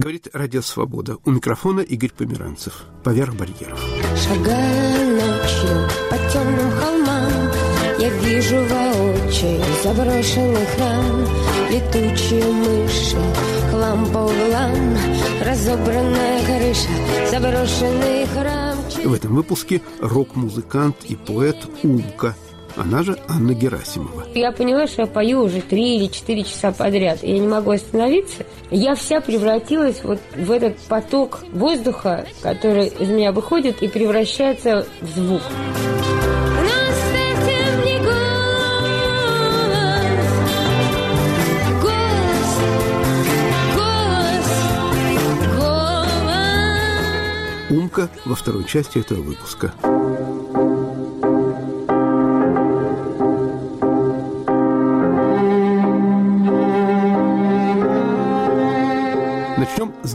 Говорит Радио Свобода. У микрофона Игорь Померанцев. Поверх барьеров. Шагая ночью по темным холмам, Я вижу воочию заброшенный храм, Летучие мыши, хлам по углам, Разобранная крыша, заброшенный храм. В этом выпуске рок-музыкант и поэт Умка – она же Анна Герасимова. Я поняла, что я пою уже три или четыре часа подряд. Я не могу остановиться. Я вся превратилась вот в этот поток воздуха, который из меня выходит и превращается в звук. Умка во второй части этого выпуска.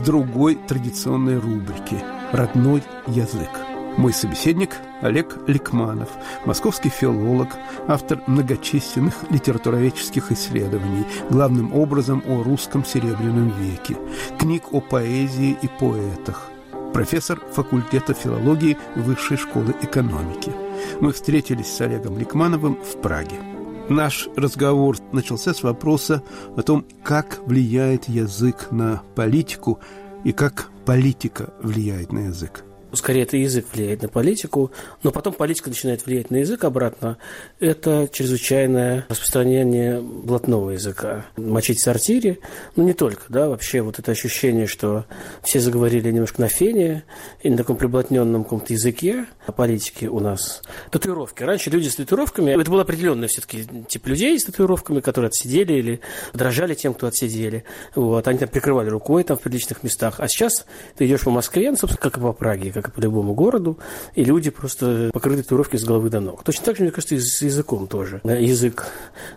Другой традиционной рубрики «Родной язык». Мой собеседник Олег Ликманов, московский филолог, автор многочисленных литературоведческих исследований, главным образом о русском серебряном веке, книг о поэзии и поэтах, профессор факультета филологии Высшей школы экономики. Мы встретились с Олегом Ликмановым в Праге. Наш разговор начался с вопроса о том, как влияет язык на политику и как политика влияет на язык скорее это язык влияет на политику, но потом политика начинает влиять на язык обратно, это чрезвычайное распространение блатного языка. Мочить сортире, ну не только, да, вообще вот это ощущение, что все заговорили немножко на фене и на таком приблотненном каком-то языке о политике у нас. Татуировки. Раньше люди с татуировками, это был определенный все-таки тип людей с татуировками, которые отсидели или дрожали тем, кто отсидели. Вот, они там прикрывали рукой там в приличных местах. А сейчас ты идешь по Москве, ну, собственно, как и по Праге, как и по любому городу, и люди просто покрыты татуировки с головы до ног. Точно так же, мне кажется, и с языком тоже. Язык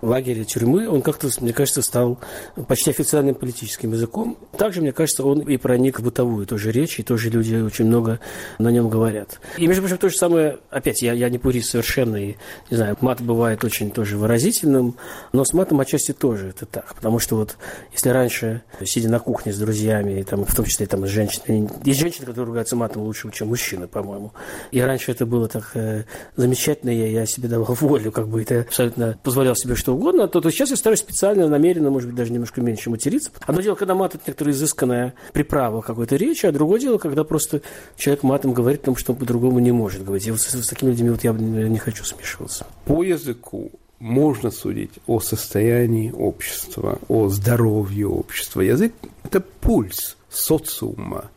лагеря, тюрьмы, он как-то, мне кажется, стал почти официальным политическим языком. Также, мне кажется, он и проник в бытовую тоже речь, и тоже люди очень много на нем говорят. И, между прочим, то же самое, опять, я, я не пурист совершенно, и, не знаю, мат бывает очень тоже выразительным, но с матом отчасти тоже это так, потому что вот если раньше, сидя на кухне с друзьями, и, там, в том числе там, с женщинами, есть женщины, которые ругаются матом лучше, чем мужчины, по-моему. И раньше это было так э, замечательно, я, я себе давал волю, как бы это абсолютно позволял себе что угодно, то, то сейчас я стараюсь специально, намеренно, может быть, даже немножко меньше материться. Одно дело, когда мат – это некоторая изысканная приправа какой-то речи, а другое дело, когда просто человек матом говорит, потому что он по-другому не может говорить. И вот с, с такими людьми вот я не хочу смешиваться. По языку можно судить о состоянии общества, о здоровье общества. Язык – это пульс социума.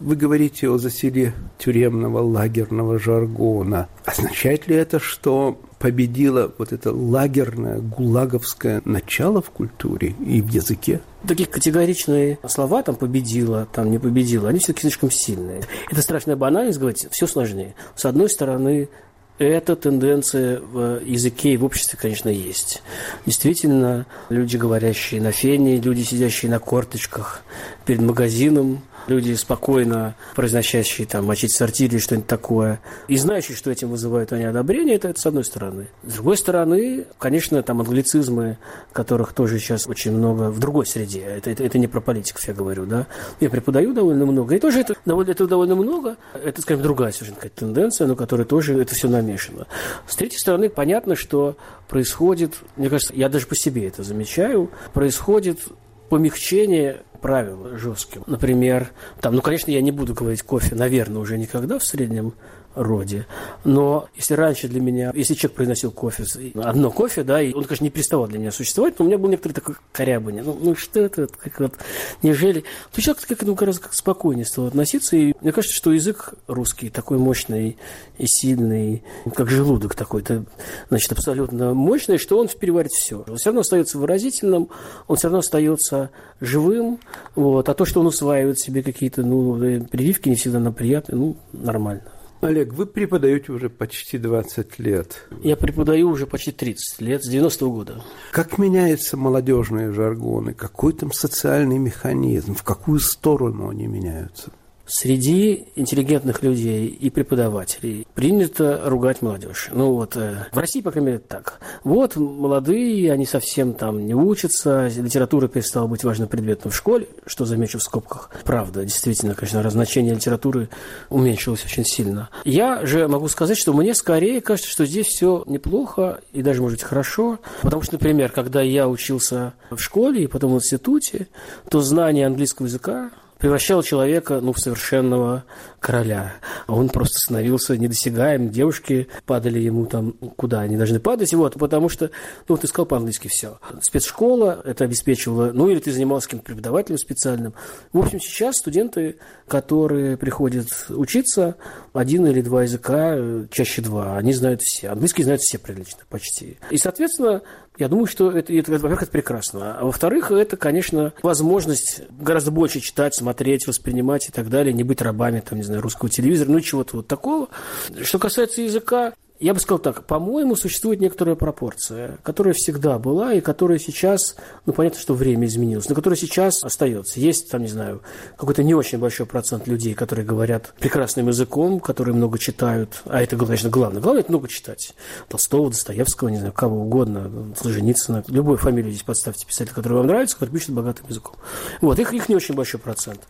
Вы говорите о засилии тюремного лагерного жаргона. Означает ли это, что победило вот это лагерное, гулаговское начало в культуре и в языке? Такие категоричные слова, там, победила, там, не победила, они все-таки слишком сильные. Это страшная банальность, говорить, все сложнее. С одной стороны, эта тенденция в языке и в обществе, конечно, есть. Действительно, люди, говорящие на фене, люди, сидящие на корточках перед магазином, люди спокойно произносящие там мочить в сортире или что-нибудь такое, и знающие, что этим вызывают они одобрение, это, это с одной стороны. С другой стороны, конечно, там англицизмы, которых тоже сейчас очень много в другой среде. Это, это, это не про политиков, я говорю, да. Я преподаю довольно много, и тоже это довольно, это довольно много. Это, скажем, другая совершенно какая-то тенденция, но которая тоже это все намешано. С третьей стороны, понятно, что происходит, мне кажется, я даже по себе это замечаю, происходит помягчение правил жестким. Например, там, ну, конечно, я не буду говорить кофе, наверное, уже никогда в среднем роде. Но если раньше для меня, если человек произносил кофе, одно кофе, да, и он, конечно, не переставал для меня существовать, но у меня был некоторый такой корябание. Ну, ну что это, как вот, неужели... То человек как, ну, гораздо как спокойнее стал относиться, и мне кажется, что язык русский такой мощный и сильный, как желудок такой, то, значит, абсолютно мощный, что он переварит все. Он все равно остается выразительным, он все равно остается живым, вот, а то, что он усваивает себе какие-то, ну, прививки не всегда на приятные, ну, нормально. Олег, вы преподаете уже почти 20 лет. Я преподаю уже почти 30 лет, с 90-го года. Как меняются молодежные жаргоны? Какой там социальный механизм? В какую сторону они меняются? Среди интеллигентных людей и преподавателей принято ругать молодежь. Ну вот, э, в России, по крайней мере, так. Вот, молодые, они совсем там не учатся, литература перестала быть важным предметом в школе, что замечу в скобках. Правда, действительно, конечно, значение литературы уменьшилось очень сильно. Я же могу сказать, что мне скорее кажется, что здесь все неплохо и даже, может быть, хорошо. Потому что, например, когда я учился в школе и потом в институте, то знание английского языка превращал человека ну, в совершенного короля. А он просто становился недосягаем. Девушки падали ему там, куда они должны падать. Вот, потому что, ну, вот искал по-английски все. Спецшкола это обеспечивала, ну, или ты занимался каким-то преподавателем специальным. В общем, сейчас студенты, которые приходят учиться, один или два языка, чаще два, они знают все. Английский знают все прилично, почти. И, соответственно, я думаю, что это, это во-первых, это прекрасно. А во-вторых, это, конечно, возможность гораздо больше читать, смотреть, воспринимать и так далее, не быть рабами, там, не знаю, русского телевизора, ну, чего-то вот такого. Что касается языка, я бы сказал так, по-моему, существует некоторая пропорция, которая всегда была и которая сейчас, ну, понятно, что время изменилось, но которая сейчас остается. Есть, там, не знаю, какой-то не очень большой процент людей, которые говорят прекрасным языком, которые много читают, а это, конечно, главное. Главное – это много читать. Толстого, Достоевского, не знаю, кого угодно, Солженицына, любую фамилию здесь подставьте писателя, который вам нравится, который пишет богатым языком. Вот, их, их не очень большой процент.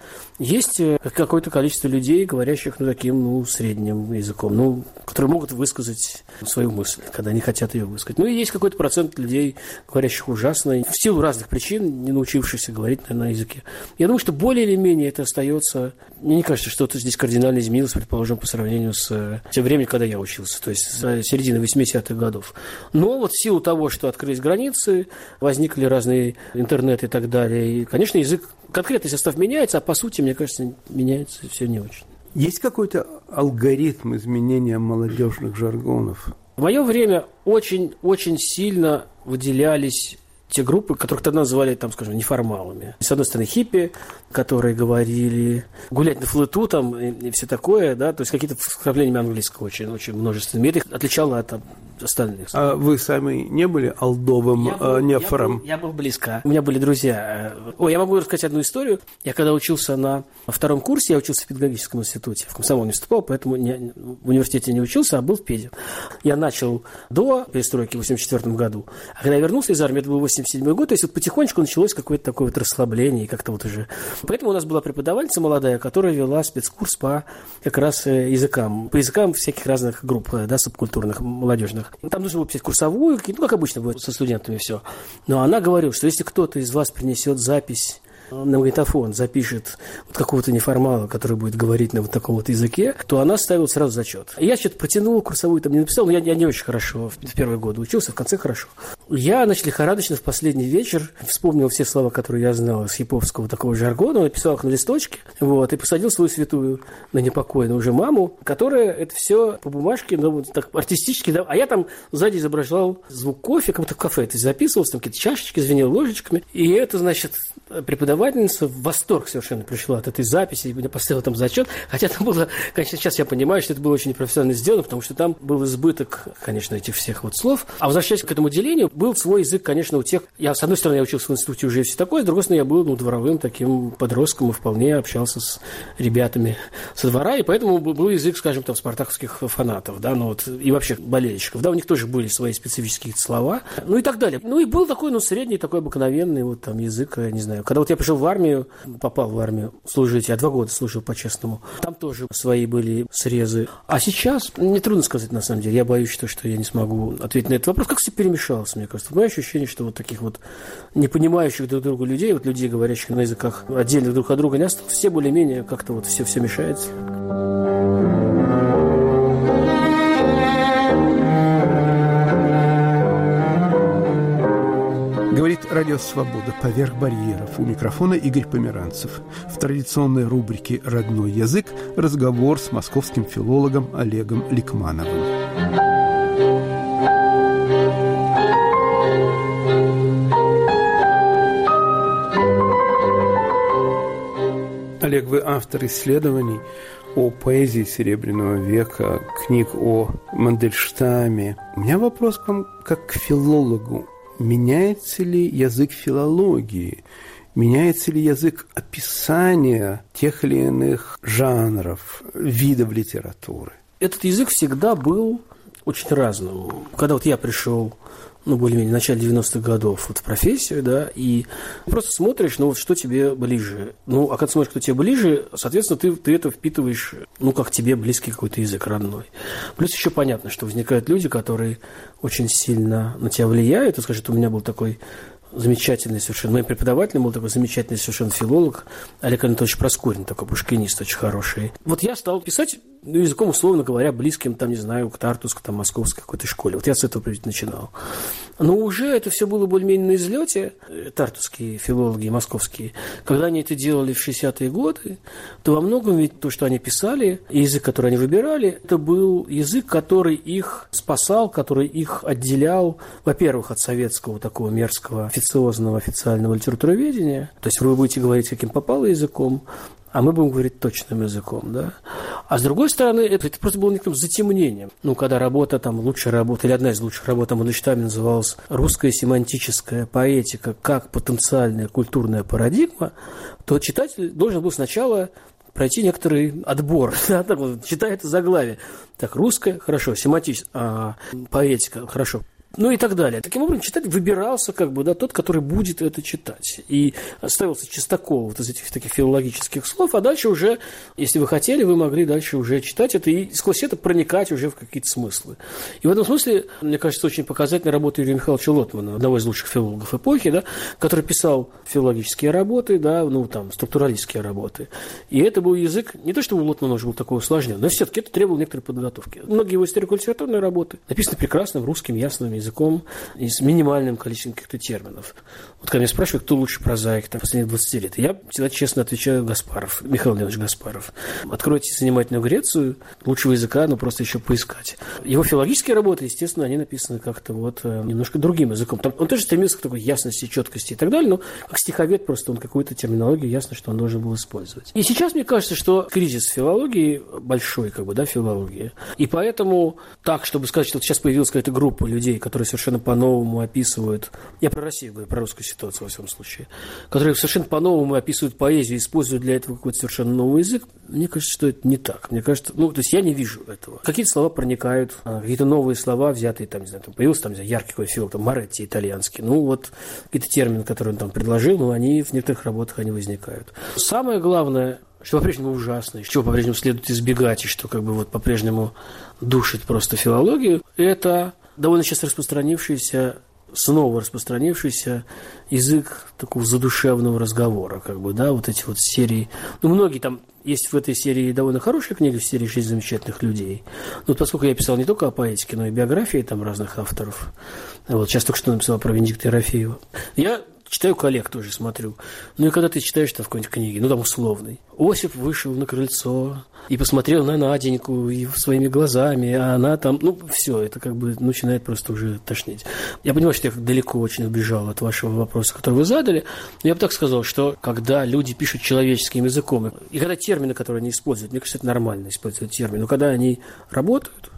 Есть э, какое-то количество людей, говорящих, ну, таким, ну, средним языком, ну, которые могут высказать высказать свою мысль, когда не хотят ее высказать. Ну и есть какой-то процент людей, говорящих ужасно, в силу разных причин, не научившихся говорить на, на языке. Я думаю, что более или менее это остается. Мне не кажется, что что-то здесь кардинально изменилось, предположим, по сравнению с э, тем временем, когда я учился, то есть с середины 80-х годов. Но вот в силу того, что открылись границы, возникли разные интернеты и так далее, и, конечно, язык, конкретный состав меняется, а по сути, мне кажется, меняется все не очень. Есть какой-то алгоритм изменения молодежных жаргонов? В мое время очень-очень сильно выделялись те группы, которых тогда называли, там, скажем, неформалами. С одной стороны, хиппи, которые говорили гулять на флоту там и, и все такое, да, то есть какие-то вкраплениями английского очень, очень множественными. Это их отличало от остальных. А вы сами не были алдовым я был, нефором? Я был, я был близко. У меня были друзья. О, я могу рассказать одну историю. Я когда учился на втором курсе, я учился в педагогическом институте. В комсомол не вступал, поэтому не, в университете не учился, а был в педе. Я начал до перестройки в 84 году. А когда я вернулся из армии, это был 87 год, то есть вот потихонечку началось какое-то такое вот расслабление, как-то вот уже... Поэтому у нас была преподавательница молодая, которая вела спецкурс по как раз э, языкам, по языкам всяких разных групп, э, да, субкультурных, молодежных. Там нужно было писать курсовую, ну, как обычно будет со студентами все. Но она говорила, что если кто-то из вас принесет запись на магнитофон запишет вот какого-то неформала, который будет говорить на вот таком вот языке, то она ставила сразу зачет. Я что-то протянул, курсовую там не написал, но я, я не очень хорошо в, первые годы учился, в конце хорошо. Я, значит, лихорадочно в последний вечер вспомнил все слова, которые я знал из хиповского такого жаргона, написал их на листочке, вот, и посадил свою святую на непокойную уже маму, которая это все по бумажке, ну, вот так артистически, да, а я там сзади изображал звук кофе, как будто в кафе это записывался, там какие-то чашечки звенел ложечками, и это, значит, преподавательница в восторг совершенно пришла от этой записи, и мне поставила там зачет. Хотя там было, конечно, сейчас я понимаю, что это было очень непрофессионально сделано, потому что там был избыток, конечно, этих всех вот слов. А возвращаясь к этому делению, был свой язык, конечно, у тех... Я, с одной стороны, я учился в институте уже все такое, с другой стороны, я был ну, дворовым таким подростком и вполне общался с ребятами со двора, и поэтому был язык, скажем, там, спартаковских фанатов, да, ну вот, и вообще болельщиков, да, у них тоже были свои специфические слова, ну и так далее. Ну и был такой, ну, средний, такой обыкновенный вот там язык, я не знаю. Когда вот я пришел в армию, попал в армию служить, я два года служил по-честному. Там тоже свои были срезы. А сейчас, не трудно сказать на самом деле, я боюсь, что, что я не смогу ответить на этот вопрос. Как все перемешалось, мне кажется. Мое ощущение, что вот таких вот не понимающих друг друга людей, вот людей, говорящих на языках отдельных друг от друга, не осталось. Все более-менее как-то вот все, все мешается. Говорит Радио Свобода «Поверх барьеров». У микрофона Игорь Померанцев. В традиционной рубрике «Родной язык» разговор с московским филологом Олегом Ликмановым. Олег, вы автор исследований о поэзии Серебряного века, книг о Мандельштаме. У меня вопрос к вам как к филологу меняется ли язык филологии? Меняется ли язык описания тех или иных жанров, видов литературы? Этот язык всегда был очень разным. Когда вот я пришел ну, более-менее, начале 90-х годов вот в профессию, да, и просто смотришь, ну, вот что тебе ближе. Ну, а когда смотришь, кто тебе ближе, соответственно, ты, ты это впитываешь, ну, как тебе близкий какой-то язык родной. Плюс еще понятно, что возникают люди, которые очень сильно на тебя влияют. И, скажет, у меня был такой замечательный совершенно, моим преподавателем был такой замечательный совершенно филолог Олег Анатольевич Проскурин, такой пушкинист очень хороший. Вот я стал писать ну, языком, условно говоря, близким, там, не знаю, к Тартусской, там, московской какой-то школе. Вот я с этого начинал. Но уже это все было более-менее на излете, э, тартусские филологи, московские. Когда они это делали в 60-е годы, то во многом ведь то, что они писали, и язык, который они выбирали, это был язык, который их спасал, который их отделял, во-первых, от советского такого мерзкого официозного официального литературоведения. То есть вы будете говорить, каким попало языком, а мы будем говорить точным языком, да. А с другой стороны, это, это просто было неким затемнением. Ну, когда работа, там, лучшая работа, или одна из лучших работ там, Мандельштама называлась «Русская семантическая поэтика как потенциальная культурная парадигма», то читатель должен был сначала пройти некоторый отбор. Да, так вот, читая это заглавие. Так, русская, хорошо, семантическая, а, поэтика, хорошо, ну и так далее. Таким образом, читатель выбирался, как бы, да, тот, который будет это читать. И ставился чистокол вот из этих таких филологических слов, а дальше уже, если вы хотели, вы могли дальше уже читать это и сквозь это проникать уже в какие-то смыслы. И в этом смысле, мне кажется, очень показательная работа Юрия Михайловича Лотмана, одного из лучших филологов эпохи, да, который писал филологические работы, да, ну, там, структуралистские работы. И это был язык, не то, что у Лотмана уже был такой усложнен, но все-таки это требовало некоторой подготовки. Многие его историко-литературные работы написаны прекрасным русским, ясным языком и с минимальным количеством каких-то терминов. Вот когда меня спрашивают, кто лучше прозаик там, последних 20 лет, я всегда честно отвечаю Гаспаров, Михаил Леонидович Гаспаров. Откройте занимательную Грецию, лучшего языка, но просто еще поискать. Его филологические работы, естественно, они написаны как-то вот э, немножко другим языком. Там, он тоже стремился к такой ясности, четкости и так далее, но как стиховед просто он какую-то терминологию ясно, что он должен был использовать. И сейчас мне кажется, что кризис филологии большой, как бы, да, филологии. И поэтому так, чтобы сказать, что сейчас появилась какая-то группа людей, которые совершенно по-новому описывают, я про Россию говорю, про русскую ситуацию во всем случае, которые совершенно по-новому описывают поэзию, используют для этого какой-то совершенно новый язык, мне кажется, что это не так. Мне кажется, ну, то есть я не вижу этого. Какие-то слова проникают, а, какие-то новые слова взятые, там, не знаю, там появился там, знаю, яркий какой-то филолог, там, Моретти итальянский. Ну, вот какие-то термины, которые он там предложил, но они в некоторых работах они возникают. Самое главное, что по-прежнему ужасно, и чего по-прежнему следует избегать, и что как бы вот по-прежнему душит просто филологию, это довольно сейчас распространившийся снова распространившийся язык такого задушевного разговора, как бы, да, вот эти вот серии. Ну, многие там, есть в этой серии довольно хорошая книга в серии «Шесть замечательных людей». Но поскольку я писал не только о поэтике, но и биографии там разных авторов, вот, сейчас только что написал про Венедикта Ерофеева, я Читаю коллег тоже, смотрю. Ну и когда ты читаешь там в какой-нибудь книге, ну там условный. Осип вышел на крыльцо и посмотрел на Наденьку и своими глазами, а она там, ну все, это как бы начинает просто уже тошнить. Я понимаю, что я далеко очень убежал от вашего вопроса, который вы задали, но я бы так сказал, что когда люди пишут человеческим языком, и когда термины, которые они используют, мне кажется, это нормально использовать термины, но когда они работают,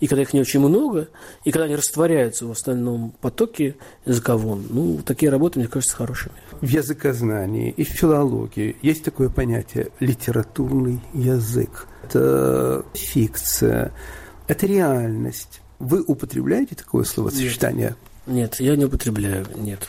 и когда их не очень много, и когда они растворяются в остальном потоке языковом, ну, такие работы, мне кажется, хорошими. В языкознании и в филологии есть такое понятие «литературный язык». Это фикция, это реальность. Вы употребляете такое словосочетание? Нет. Нет, я не употребляю, нет.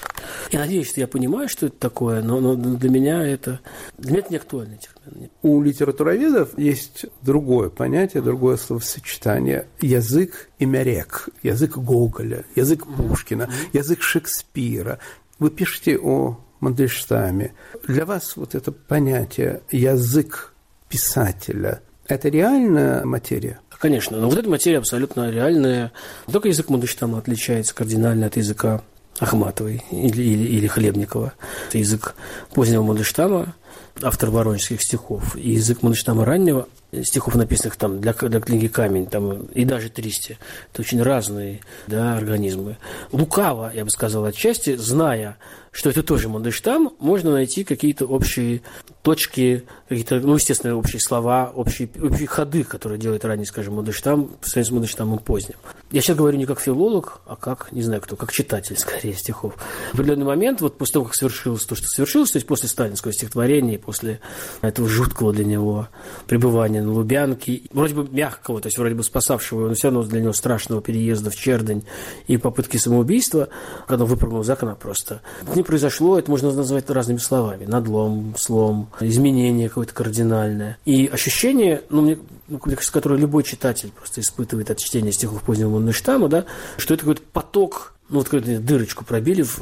Я надеюсь, что я понимаю, что это такое, но, но для меня это... Для меня это не актуальный термин. У литературоведов есть другое понятие, другое словосочетание. Язык имя рек, язык Гоголя, язык Пушкина, язык Шекспира. Вы пишете о Мандельштаме. Для вас вот это понятие язык писателя – это реальная материя? Конечно, но вот эта материя абсолютно реальная. Только язык Мандельштама отличается кардинально от языка Ахматовой или, или, или Хлебникова. Это язык позднего Мандельштама, автор воронежских стихов, и язык Мандельштама раннего, стихов, написанных там для, для книги «Камень», там, и даже «Тристи». Это очень разные да, организмы. Лукаво, я бы сказал, отчасти, зная, что это тоже Мандельштам, можно найти какие-то общие точки, какие-то, ну, естественно, общие слова, общие, общие ходы, которые делает ранний, скажем, Мандельштам, по сравнению с Мандельштамом поздним. Я сейчас говорю не как филолог, а как, не знаю кто, как читатель, скорее, стихов. В определенный момент, вот после того, как совершилось то, что совершилось, то есть после сталинского стихотворения, после этого жуткого для него пребывания на Лубянке, вроде бы мягкого, то есть вроде бы спасавшего, но все равно для него страшного переезда в Чердень и попытки самоубийства, когда он выпрыгнул из окна просто. Не произошло, это можно назвать разными словами. Надлом, слом, изменение какое-то кардинальное. И ощущение, ну, мне, ну, которое любой читатель просто испытывает от чтения стихов позднего Мандельштама, да, что это какой-то поток, ну, вот какую-то дырочку пробили в,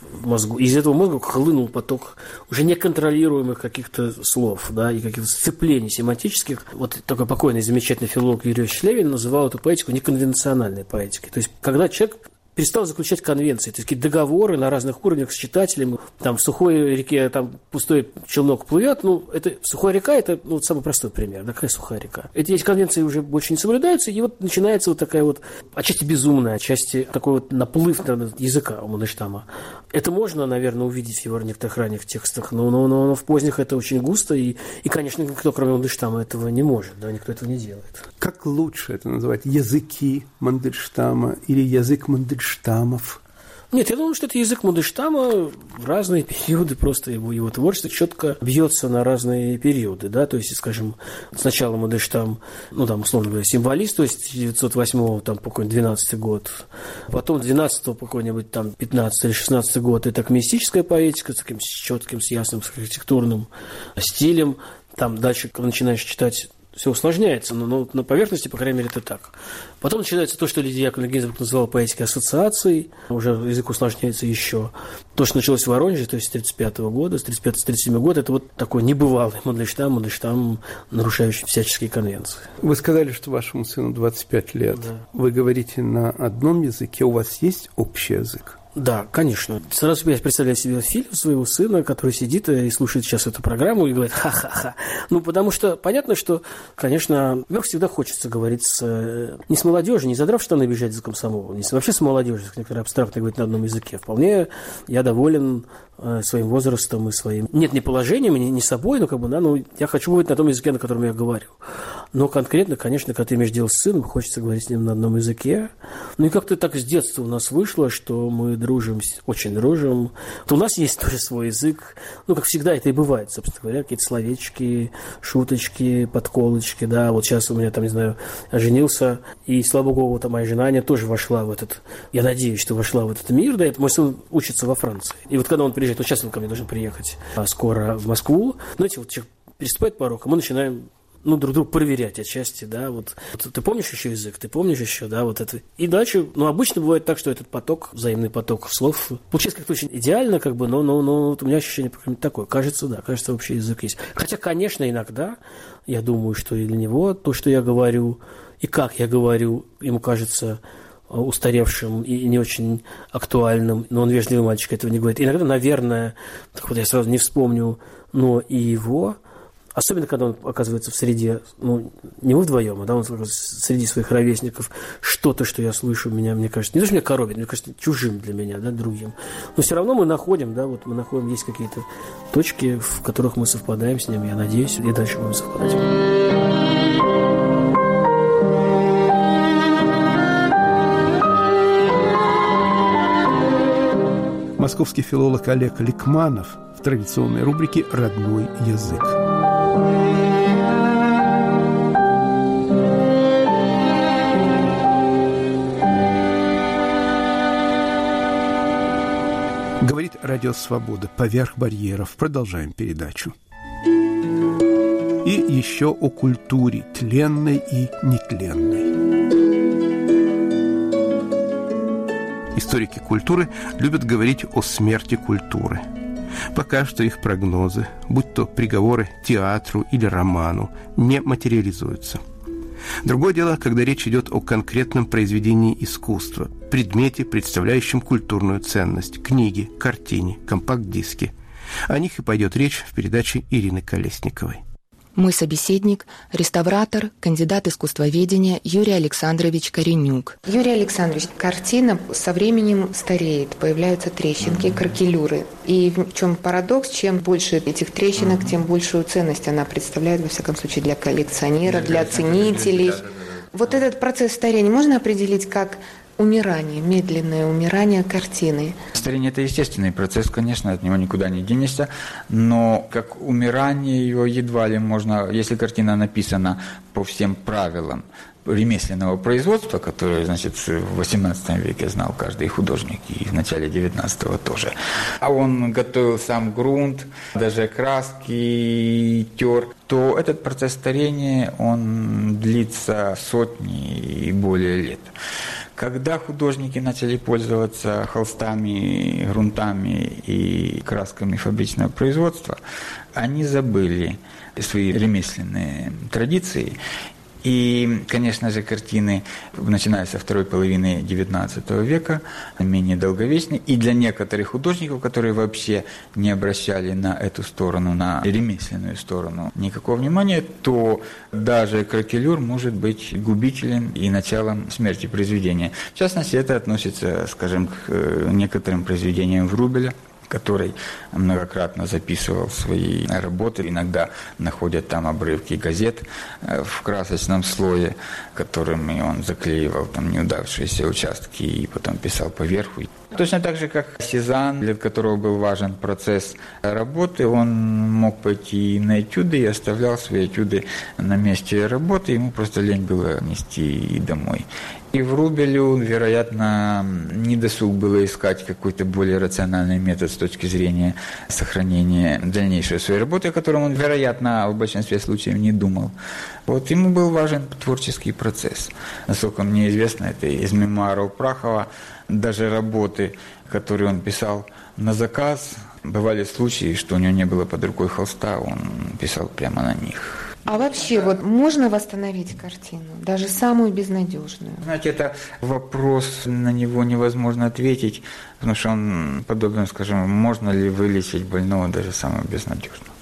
в мозгу. Из этого мозга хлынул поток уже неконтролируемых каких-то слов, да, и каких-то сцеплений семантических. Вот такой покойный замечательный филолог Юрий Шлевин называл эту поэтику неконвенциональной поэтикой. То есть, когда человек перестал заключать конвенции, такие договоры на разных уровнях с читателем. Там в сухой реке там пустой челнок плывет, ну, это сухая река, это ну, самый простой пример, да, какая сухая река. Эти, эти конвенции уже больше не соблюдаются, и вот начинается вот такая вот, отчасти безумная, отчасти такой вот наплыв наверное, языка у Мандельштама. Это можно, наверное, увидеть в его некоторых ранних текстах, но, но, но, но в поздних это очень густо, и, и, конечно, никто, кроме Мандельштама, этого не может, да, никто этого не делает. Как лучше это называть? Языки Мандельштама или язык Мандельштамов? Нет, я думаю, что это язык Мандельштама в разные периоды, просто его, его творчество четко бьется на разные периоды, да, то есть, скажем, сначала Мандельштам, ну, там, условно говоря, символист, то есть 1908 там, по 12 год, потом 12 по какой-нибудь там 15 или 16 год, это так мистическая поэтика с таким четким, с ясным, с архитектурным стилем, там дальше, начинаешь читать все усложняется, но, но на поверхности, по крайней мере, это так. Потом начинается то, что Лидия Яковлевна Гинзбург называла поэтикой ассоциаций, уже язык усложняется еще. То, что началось в Воронеже, то есть с 1935 года, с 1935-1937 года, это вот такой небывалый Мандельштам, Мандельштам, нарушающий всяческие конвенции. Вы сказали, что вашему сыну 25 лет. Да. Вы говорите на одном языке, у вас есть общий язык? Да, конечно. Сразу я представляю себе фильм своего сына, который сидит и слушает сейчас эту программу и говорит ха-ха-ха. Ну, потому что понятно, что, конечно, во всегда хочется говорить с, э, не с молодежью, не задрав штаны бежать за комсомол, не с, вообще с молодежью, с некоторой абстрактно говорить на одном языке. Вполне я доволен э, своим возрастом и своим... Нет, не положением, не, не собой, но как бы, да, ну, я хочу говорить на том языке, на котором я говорю. Но конкретно, конечно, когда ты имеешь дело с сыном, хочется говорить с ним на одном языке. Ну, и как-то так с детства у нас вышло, что мы дружим, очень дружим. То у нас есть тоже свой язык. Ну, как всегда это и бывает, собственно говоря, какие-то словечки, шуточки, подколочки, да. Вот сейчас у меня там, не знаю, я женился, и, слава богу, вот моя жена, она тоже вошла в этот, я надеюсь, что вошла в этот мир, да, это мой сын учится во Франции. И вот когда он приезжает, вот сейчас он ко мне должен приехать а, скоро в Москву, знаете, вот человек переступает порог, а мы начинаем ну, друг друга проверять отчасти, да, вот. вот. Ты помнишь еще язык, ты помнишь еще, да, вот это. И дальше, ну, обычно бывает так, что этот поток, взаимный поток слов, получается как-то очень идеально, как бы, но, но, но вот у меня ощущение такое, кажется, да, кажется, общий язык есть. Хотя, конечно, иногда я думаю, что и для него то, что я говорю, и как я говорю, ему кажется устаревшим и не очень актуальным, но он вежливый мальчик, этого не говорит. Иногда, наверное, так вот я сразу не вспомню, но и его, Особенно, когда он оказывается в среде, ну, не мы вдвоем, а да, он среди своих ровесников, что-то, что я слышу, меня, мне кажется, не то, что меня коробит, мне кажется, чужим для меня, да, другим. Но все равно мы находим, да, вот мы находим, есть какие-то точки, в которых мы совпадаем с ним, я надеюсь, и дальше будем совпадать. Московский филолог Олег Ликманов в традиционной рубрике «Родной язык». Говорит Радио Свобода. Поверх барьеров. Продолжаем передачу. И еще о культуре тленной и нетленной. Историки культуры любят говорить о смерти культуры – Пока что их прогнозы, будь то приговоры театру или роману, не материализуются. Другое дело, когда речь идет о конкретном произведении искусства, предмете, представляющем культурную ценность, книге, картине, компакт-диске. О них и пойдет речь в передаче Ирины Колесниковой. Мой собеседник – реставратор, кандидат искусствоведения Юрий Александрович Коренюк. Юрий Александрович, картина со временем стареет, появляются трещинки, кракелюры. И в чем парадокс, чем больше этих трещинок, тем большую ценность она представляет, во всяком случае, для коллекционера, для ценителей. Вот этот процесс старения можно определить как умирание, медленное умирание картины. Старение – это естественный процесс, конечно, от него никуда не денешься, но как умирание его едва ли можно, если картина написана по всем правилам, ремесленного производства, которое, значит, в XVIII веке знал каждый художник, и в начале XIX тоже. А он готовил сам грунт, даже краски тер, то этот процесс старения, он длится сотни и более лет. Когда художники начали пользоваться холстами, грунтами и красками фабричного производства, они забыли свои ремесленные традиции и, конечно же, картины, начиная со второй половины XIX века, менее долговечны. И для некоторых художников, которые вообще не обращали на эту сторону, на ремесленную сторону никакого внимания, то даже кракелюр может быть губителен и началом смерти произведения. В частности, это относится, скажем, к э, некоторым произведениям Врубеля, который многократно записывал свои работы. Иногда находят там обрывки газет э, в красочном слое, которыми он заклеивал там неудавшиеся участки и потом писал поверху. Точно так же, как Сезанн, для которого был важен процесс работы, он мог пойти на этюды и оставлял свои этюды на месте работы, ему просто лень было нести домой. И в Рубелю, вероятно, не досуг было искать какой-то более рациональный метод с точки зрения сохранения дальнейшей своей работы, о котором он, вероятно, в большинстве случаев не думал. Вот ему был важен творческий процесс. Насколько мне известно, это из мемуаров Прахова, даже работы, которые он писал на заказ, бывали случаи, что у него не было под рукой холста, он писал прямо на них. А вообще, вот можно восстановить картину, даже самую безнадежную? Знаете, это вопрос, на него невозможно ответить, потому что он подобен, скажем, можно ли вылечить больного даже самого безнадежного.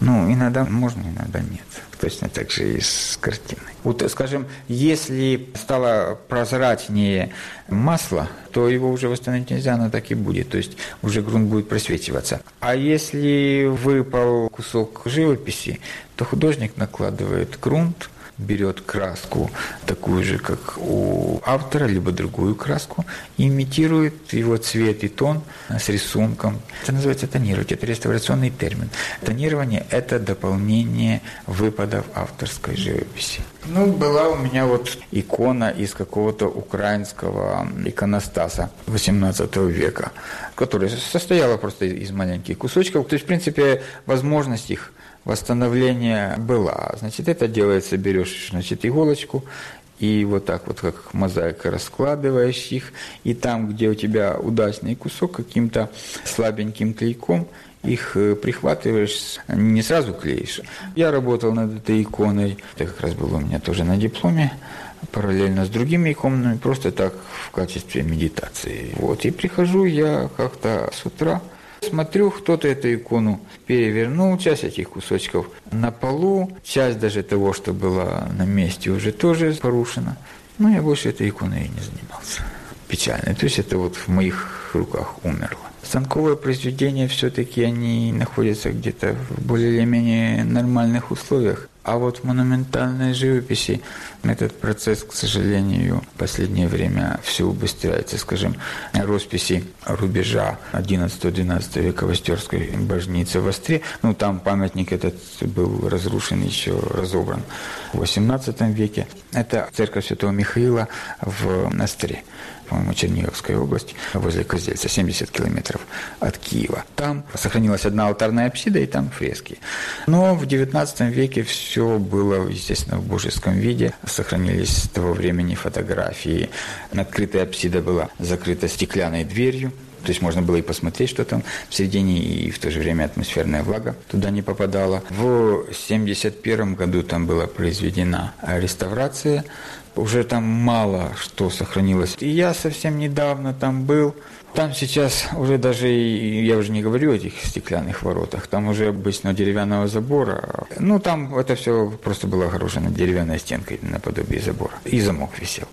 Ну, иногда можно, иногда нет. Точно так же и с картиной. Вот, скажем, если стало прозрачнее масло, то его уже восстановить нельзя, оно так и будет. То есть уже грунт будет просвечиваться. А если выпал кусок живописи, то художник накладывает грунт, берет краску такую же, как у автора, либо другую краску, имитирует его цвет и тон с рисунком. Это называется тонировать, это реставрационный термин. Тонирование – это дополнение выпадов авторской живописи. Ну, была у меня вот икона из какого-то украинского иконостаса XVIII века, которая состояла просто из маленьких кусочков. То есть, в принципе, возможность их восстановления была. Значит, это делается, берешь, значит, иголочку, и вот так вот, как мозаика, раскладываешь их, и там, где у тебя удачный кусок, каким-то слабеньким клейком их э, прихватываешь, не сразу клеишь. Я работал над этой иконой, это как раз было у меня тоже на дипломе, параллельно с другими иконами, просто так в качестве медитации. Вот, и прихожу я как-то с утра, Смотрю, кто-то эту икону перевернул, часть этих кусочков на полу, часть даже того, что было на месте, уже тоже порушена. Но я больше этой иконой и не занимался. Печально. То есть это вот в моих руках умерло. Станковые произведения все-таки они находятся где-то в более или менее нормальных условиях. А вот в монументальной живописи этот процесс, к сожалению, в последнее время все убыстряется. Скажем, росписи рубежа 11-12 века в Остерской божнице в Остре, ну там памятник этот был разрушен, еще разобран в 18 веке. Это церковь Святого Михаила в Остре по-моему, Черниговская область, возле Козельца, 70 километров от Киева. Там сохранилась одна алтарная апсида, и там фрески. Но в 19 веке все было, естественно, в божеском виде. Сохранились с того времени фотографии. Открытая апсида была закрыта стеклянной дверью, То есть можно было и посмотреть, что там в середине, и в то же время атмосферная влага туда не попадала. В 1971 году там была произведена реставрация, уже там мало что сохранилось. И я совсем недавно там был. Там сейчас уже даже, я уже не говорю о этих стеклянных воротах, там уже обычно деревянного забора. Ну, там это все просто было огорожено деревянной стенкой наподобие забора. И замок висел.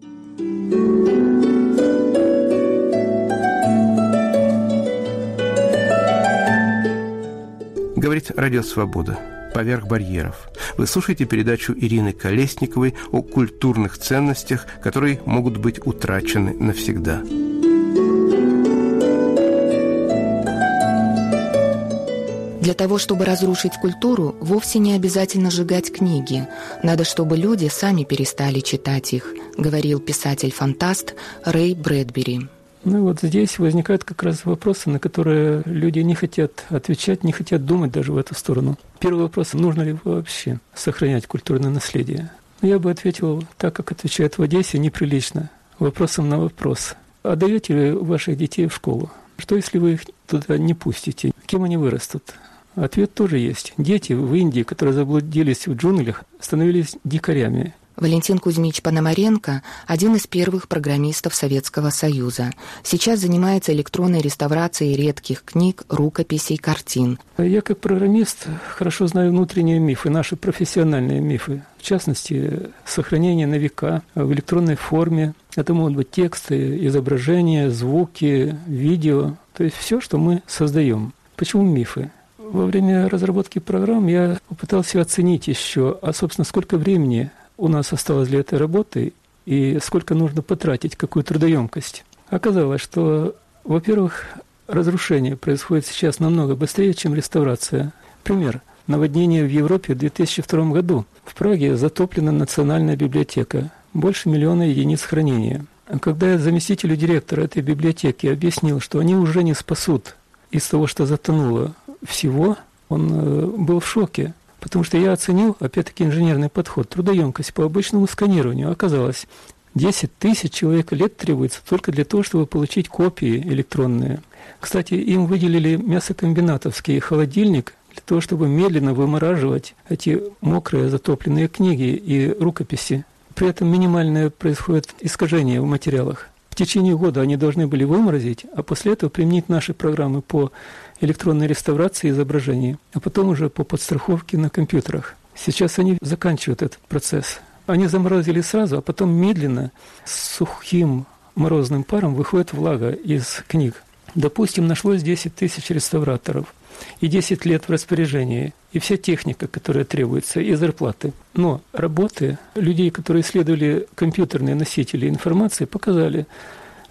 Говорит Радио Свобода. «Поверх барьеров». Вы слушаете передачу Ирины Колесниковой о культурных ценностях, которые могут быть утрачены навсегда. Для того, чтобы разрушить культуру, вовсе не обязательно сжигать книги. Надо, чтобы люди сами перестали читать их, говорил писатель-фантаст Рэй Брэдбери. Ну вот здесь возникают как раз вопросы, на которые люди не хотят отвечать, не хотят думать даже в эту сторону. Первый вопрос, нужно ли вообще сохранять культурное наследие? Ну, я бы ответил так, как отвечают в Одессе, неприлично. Вопросом на вопрос. Отдаете ли ваших детей в школу? Что, если вы их туда не пустите? Кем они вырастут? Ответ тоже есть. Дети в Индии, которые заблудились в джунглях, становились дикарями. Валентин Кузьмич Пономаренко – один из первых программистов Советского Союза. Сейчас занимается электронной реставрацией редких книг, рукописей, картин. Я как программист хорошо знаю внутренние мифы, наши профессиональные мифы. В частности, сохранение на века в электронной форме. Это могут быть тексты, изображения, звуки, видео. То есть все, что мы создаем. Почему мифы? Во время разработки программ я попытался оценить еще, а, собственно, сколько времени у нас осталось для этой работы и сколько нужно потратить, какую трудоемкость. Оказалось, что, во-первых, разрушение происходит сейчас намного быстрее, чем реставрация. Пример. Наводнение в Европе в 2002 году. В Праге затоплена национальная библиотека. Больше миллиона единиц хранения. Когда я заместителю директора этой библиотеки объяснил, что они уже не спасут из того, что затонуло всего, он э, был в шоке. Потому что я оценил, опять-таки, инженерный подход, трудоемкость по обычному сканированию. Оказалось, 10 тысяч человек лет требуется только для того, чтобы получить копии электронные. Кстати, им выделили мясокомбинатовский холодильник для того, чтобы медленно вымораживать эти мокрые затопленные книги и рукописи. При этом минимальное происходит искажение в материалах. В течение года они должны были выморозить, а после этого применить наши программы по электронной реставрации изображений, а потом уже по подстраховке на компьютерах. Сейчас они заканчивают этот процесс. Они заморозили сразу, а потом медленно с сухим морозным паром выходит влага из книг. Допустим, нашлось 10 тысяч реставраторов и 10 лет в распоряжении, и вся техника, которая требуется, и зарплаты. Но работы людей, которые исследовали компьютерные носители информации, показали,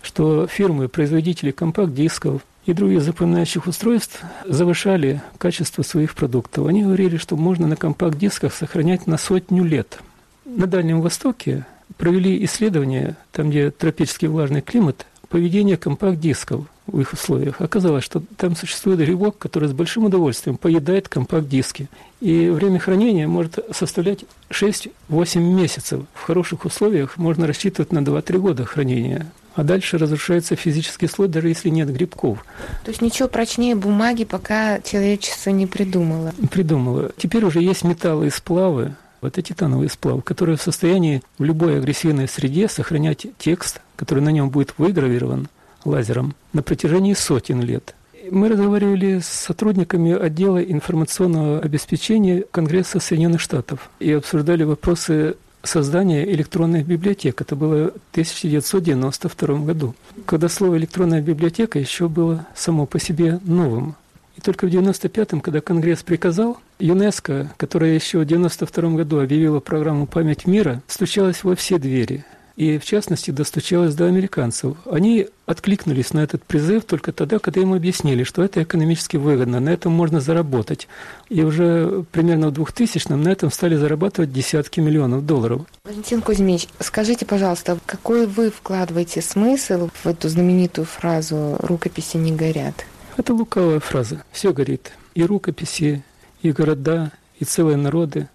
что фирмы, производители компакт-дисков, и других запоминающих устройств завышали качество своих продуктов. Они говорили, что можно на компакт-дисках сохранять на сотню лет. На Дальнем Востоке провели исследования, там, где тропический влажный климат, поведение компакт-дисков в их условиях. Оказалось, что там существует грибок, который с большим удовольствием поедает компакт-диски. И время хранения может составлять 6-8 месяцев. В хороших условиях можно рассчитывать на 2-3 года хранения а дальше разрушается физический слой, даже если нет грибков. То есть ничего прочнее бумаги пока человечество не придумало? Придумало. Теперь уже есть металлы и сплавы, это титановые сплавы, которые в состоянии в любой агрессивной среде сохранять текст, который на нем будет выгравирован лазером на протяжении сотен лет. Мы разговаривали с сотрудниками отдела информационного обеспечения Конгресса Соединенных Штатов и обсуждали вопросы создания электронных библиотек. Это было в 1992 году, когда слово «электронная библиотека» еще было само по себе новым. И только в 1995-м, когда Конгресс приказал, ЮНЕСКО, которая еще в 1992 году объявила программу «Память мира», стучалась во все двери – и, в частности, достучалась до американцев. Они откликнулись на этот призыв только тогда, когда им объяснили, что это экономически выгодно, на этом можно заработать. И уже примерно в 2000-м на этом стали зарабатывать десятки миллионов долларов. Валентин Кузьмич, скажите, пожалуйста, какой вы вкладываете смысл в эту знаменитую фразу «рукописи не горят»? Это лукавая фраза. Все горит. И рукописи, и города, и целые народы.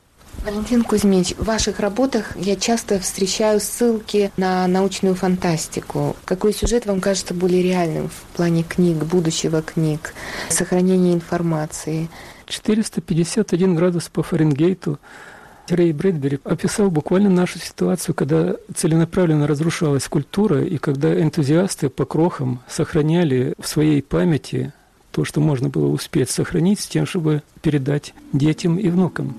Валентин Кузьмич, в ваших работах я часто встречаю ссылки на научную фантастику. Какой сюжет вам кажется более реальным в плане книг, будущего книг, сохранения информации? 451 градус по Фаренгейту Рэй Брэдбери описал буквально нашу ситуацию, когда целенаправленно разрушалась культура, и когда энтузиасты по крохам сохраняли в своей памяти то, что можно было успеть сохранить, с тем, чтобы передать детям и внукам.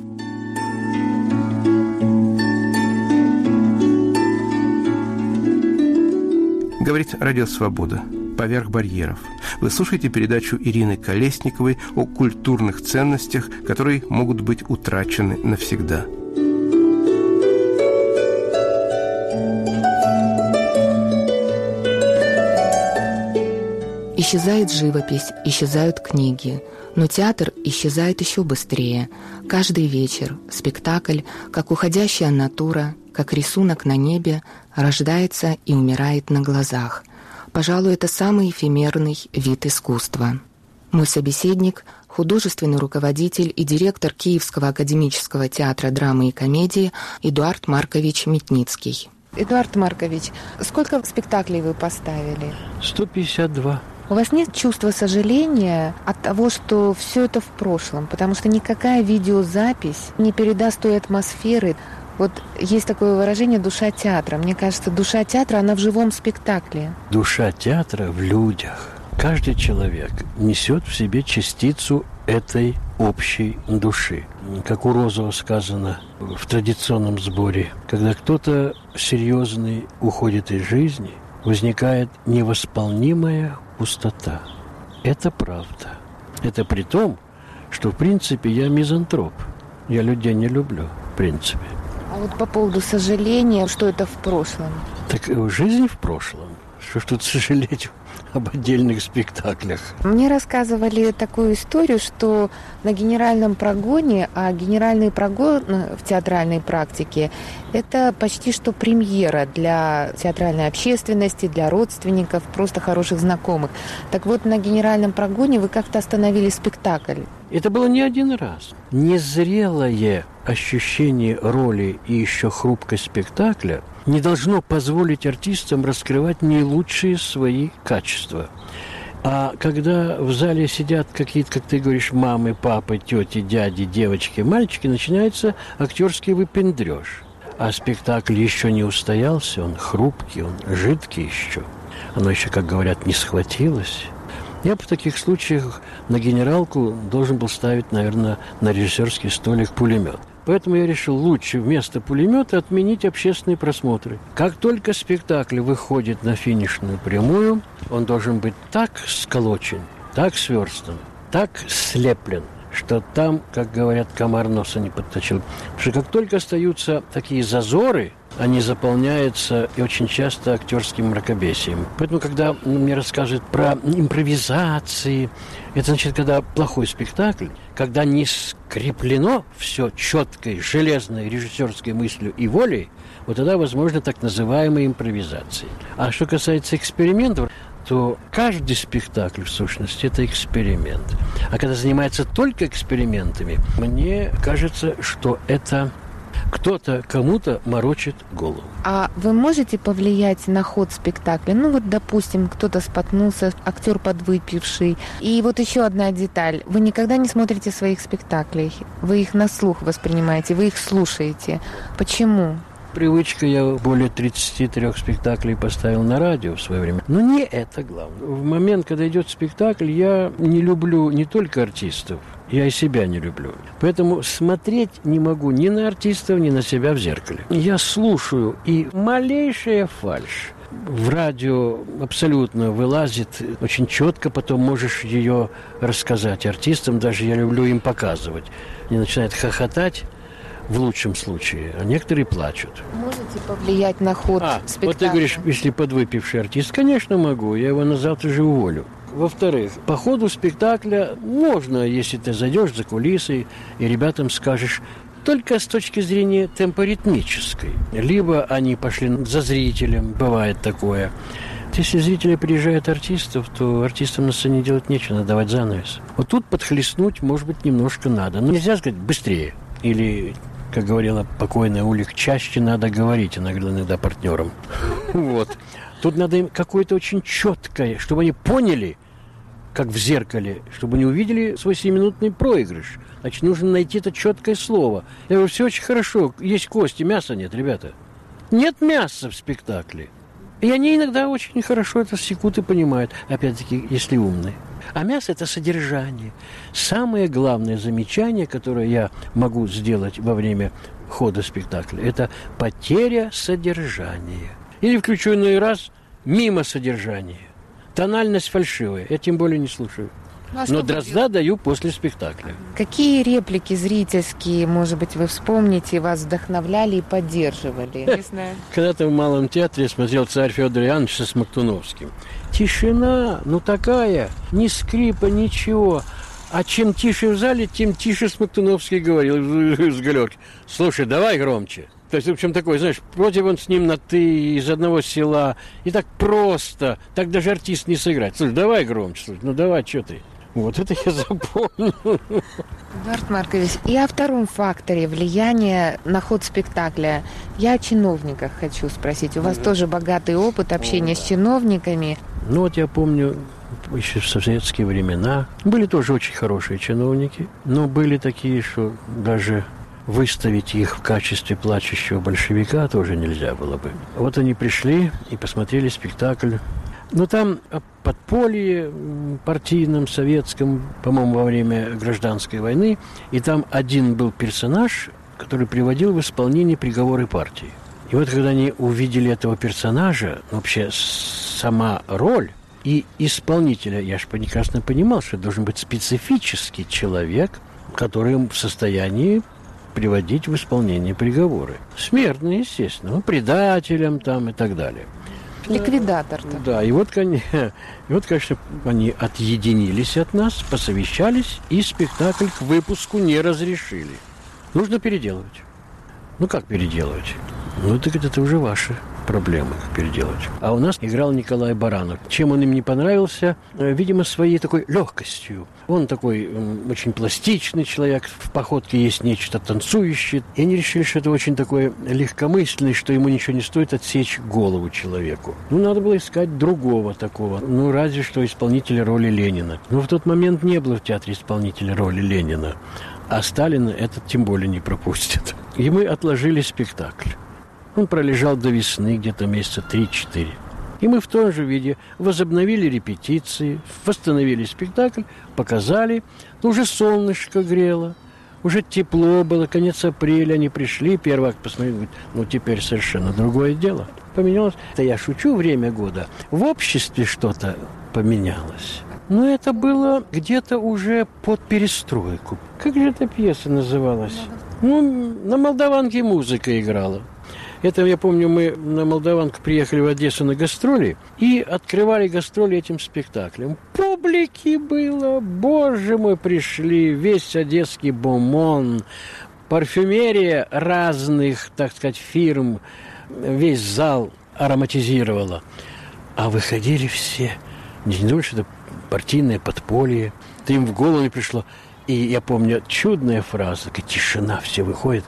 Говорит Радио Свобода. «Поверх барьеров». Вы слушаете передачу Ирины Колесниковой о культурных ценностях, которые могут быть утрачены навсегда. Исчезает живопись, исчезают книги, но театр исчезает еще быстрее. Каждый вечер спектакль, как уходящая натура, как рисунок на небе, рождается и умирает на глазах. Пожалуй, это самый эфемерный вид искусства. Мой собеседник – художественный руководитель и директор Киевского академического театра драмы и комедии Эдуард Маркович Метницкий. Эдуард Маркович, сколько спектаклей вы поставили? 152. У вас нет чувства сожаления от того, что все это в прошлом, потому что никакая видеозапись не передаст той атмосферы, вот есть такое выражение «душа театра». Мне кажется, душа театра, она в живом спектакле. Душа театра в людях. Каждый человек несет в себе частицу этой общей души. Как у Розова сказано в традиционном сборе, когда кто-то серьезный уходит из жизни, возникает невосполнимая пустота. Это правда. Это при том, что в принципе я мизантроп. Я людей не люблю, в принципе. А вот по поводу сожаления, что это в прошлом? Так э, жизнь в прошлом. Что ж тут сожалеть об отдельных спектаклях? Мне рассказывали такую историю, что на генеральном прогоне, а генеральный прогон в театральной практике – это почти что премьера для театральной общественности, для родственников, просто хороших знакомых. Так вот, на генеральном прогоне вы как-то остановили спектакль. Это было не один раз. Незрелое ощущение роли и еще хрупкость спектакля не должно позволить артистам раскрывать не лучшие свои качества. А когда в зале сидят какие-то, как ты говоришь, мамы, папы, тети, дяди, девочки, мальчики, начинается актерский выпендреж. А спектакль еще не устоялся, он хрупкий, он жидкий еще. Оно еще, как говорят, не схватилось. Я в таких случаях на генералку должен был ставить, наверное, на режиссерский столик пулемет. Поэтому я решил лучше вместо пулемета отменить общественные просмотры. Как только спектакль выходит на финишную прямую, он должен быть так сколочен, так сверстан, так слеплен, что там, как говорят, комар носа не подточил. Потому что как только остаются такие зазоры, они заполняются и очень часто актерским мракобесием. Поэтому, когда мне рассказывают про импровизации, это значит, когда плохой спектакль, когда не скреплено все четкой, железной режиссерской мыслью и волей, вот тогда возможно так называемые импровизации. А что касается экспериментов, то каждый спектакль, в сущности, это эксперимент. А когда занимается только экспериментами, мне кажется, что это кто-то кому-то морочит голову. А вы можете повлиять на ход спектакля? Ну вот, допустим, кто-то споткнулся, актер подвыпивший. И вот еще одна деталь. Вы никогда не смотрите своих спектаклей. Вы их на слух воспринимаете, вы их слушаете. Почему? Привычка, я более 33 спектаклей поставил на радио в свое время. Но не это главное. В момент, когда идет спектакль, я не люблю не только артистов, я и себя не люблю. Поэтому смотреть не могу ни на артистов, ни на себя в зеркале. Я слушаю, и малейшая фальшь в радио абсолютно вылазит очень четко, потом можешь ее рассказать артистам, даже я люблю им показывать. Они начинают хохотать, в лучшем случае, а некоторые плачут. Можете повлиять на ход а, спектакля? Вот ты говоришь, если подвыпивший артист, конечно могу, я его на завтра же уволю. Во-вторых, по ходу спектакля можно, если ты зайдешь за кулисы и ребятам скажешь, только с точки зрения темпоритмической. Либо они пошли за зрителем, бывает такое. Если зрители приезжают артистов, то артистам на сцене делать нечего, надо давать занавес. Вот тут подхлестнуть, может быть, немножко надо. Но нельзя сказать быстрее или как говорила покойная Улик, чаще надо говорить иногда, иногда партнерам. Вот. Тут надо им какое-то очень четкое, чтобы они поняли, как в зеркале, чтобы они увидели свой семиминутный проигрыш. Значит, нужно найти это четкое слово. Я говорю, все очень хорошо, есть кости, мяса нет, ребята. Нет мяса в спектакле. И они иногда очень хорошо это секут и понимают, опять-таки, если умные. А мясо – это содержание. Самое главное замечание, которое я могу сделать во время хода спектакля, это потеря содержания. Или включу иной раз мимо содержания. Тональность фальшивая. Я тем более не слушаю. А Но Дрозда даю после спектакля. Какие реплики зрительские, может быть, вы вспомните, вас вдохновляли и поддерживали? Не знаю. Когда-то в Малом театре смотрел царь Федор Иоаннович с Мактуновским. Тишина, ну такая, ни скрипа, ничего. А чем тише в зале, тем тише Смоктуновский говорил с галерки. Слушай, давай громче. То есть, в общем, такой, знаешь, вроде он с ним на «ты» из одного села. И так просто. Так даже артист не сыграть. Слушай, давай громче. Слушай, ну давай, что ты? Вот это я запомнил. Эдуард Маркович, и о втором факторе влияния на ход спектакля. Я о чиновниках хочу спросить. У вас тоже богатый опыт общения с чиновниками. Ну вот я помню, еще в советские времена были тоже очень хорошие чиновники, но были такие, что даже выставить их в качестве плачущего большевика тоже нельзя было бы. Вот они пришли и посмотрели спектакль ну, там подполье партийном, советском, по-моему, во время гражданской войны. И там один был персонаж, который приводил в исполнение приговоры партии. И вот когда они увидели этого персонажа, вообще сама роль и исполнителя, я же прекрасно понимал, что должен быть специфический человек, который в состоянии приводить в исполнение приговоры. Смертные, естественно, ну, предателям там и так далее. Ликвидатор-то. Да, и вот, и вот, конечно, они отъединились от нас, посовещались, и спектакль к выпуску не разрешили. Нужно переделывать. Ну, как переделывать? Ну, так это уже ваше проблемы переделать. А у нас играл Николай Баранов. Чем он им не понравился? Э, видимо, своей такой легкостью. Он такой очень пластичный человек, в походке есть нечто танцующее. И они решили, что это очень такой легкомысленный, что ему ничего не стоит отсечь голову человеку. Ну, надо было искать другого такого. Ну, разве что исполнителя роли Ленина. Но в тот момент не было в театре исполнителя роли Ленина. А Сталина этот тем более не пропустит. И мы отложили спектакль. Он пролежал до весны, где-то месяца 3-4. И мы в том же виде возобновили репетиции, восстановили спектакль, показали. Но уже солнышко грело, уже тепло было, конец апреля, они пришли, первый акт посмотрели, ну теперь совершенно другое дело. Поменялось. Это я шучу время года. В обществе что-то поменялось. Но это было где-то уже под перестройку. Как же эта пьеса называлась? Ну, на молдаванке музыка играла. Это, я помню, мы на Молдаванку приехали в Одессу на гастроли и открывали гастроли этим спектаклем. Публики было, боже мой, пришли, весь одесский бомон, парфюмерия разных, так сказать, фирм, весь зал ароматизировала. А выходили все, не думаю, что это партийное подполье. Это им в голову не пришло. И я помню, чудная фраза, такая тишина, все выходят.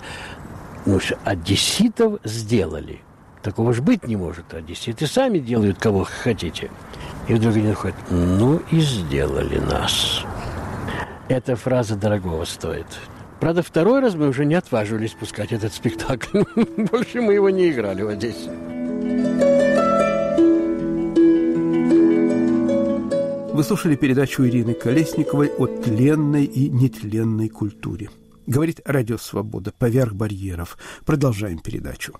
Ну, одесситов сделали. Такого же быть не может. Одесситы сами делают, кого хотите. И вдруг они ходят, ну и сделали нас. Эта фраза дорогого стоит. Правда, второй раз мы уже не отваживались пускать этот спектакль. Больше мы его не играли в Одессе. Вы слушали передачу Ирины Колесниковой о тленной и нетленной культуре. Говорит Радио Свобода поверх барьеров. Продолжаем передачу.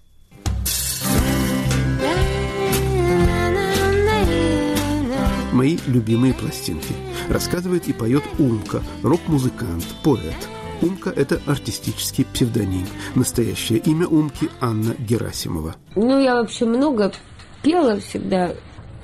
Мои любимые пластинки. Рассказывает и поет Умка, рок-музыкант, поэт. Умка – это артистический псевдоним. Настоящее имя Умки – Анна Герасимова. Ну, я вообще много пела всегда,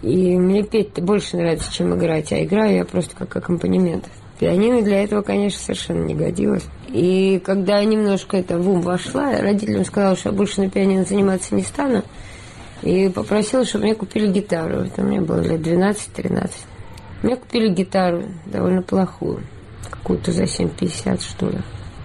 и мне петь больше нравится, чем играть, а играю я просто как аккомпанемент. Пианино для этого, конечно, совершенно не годилось. И когда я немножко это в ум вошла, родителям сказала, что я больше на пианино заниматься не стану. И попросила, чтобы мне купили гитару. Это мне было лет 12-13. Мне купили гитару довольно плохую. Какую-то за 7,50 что ли.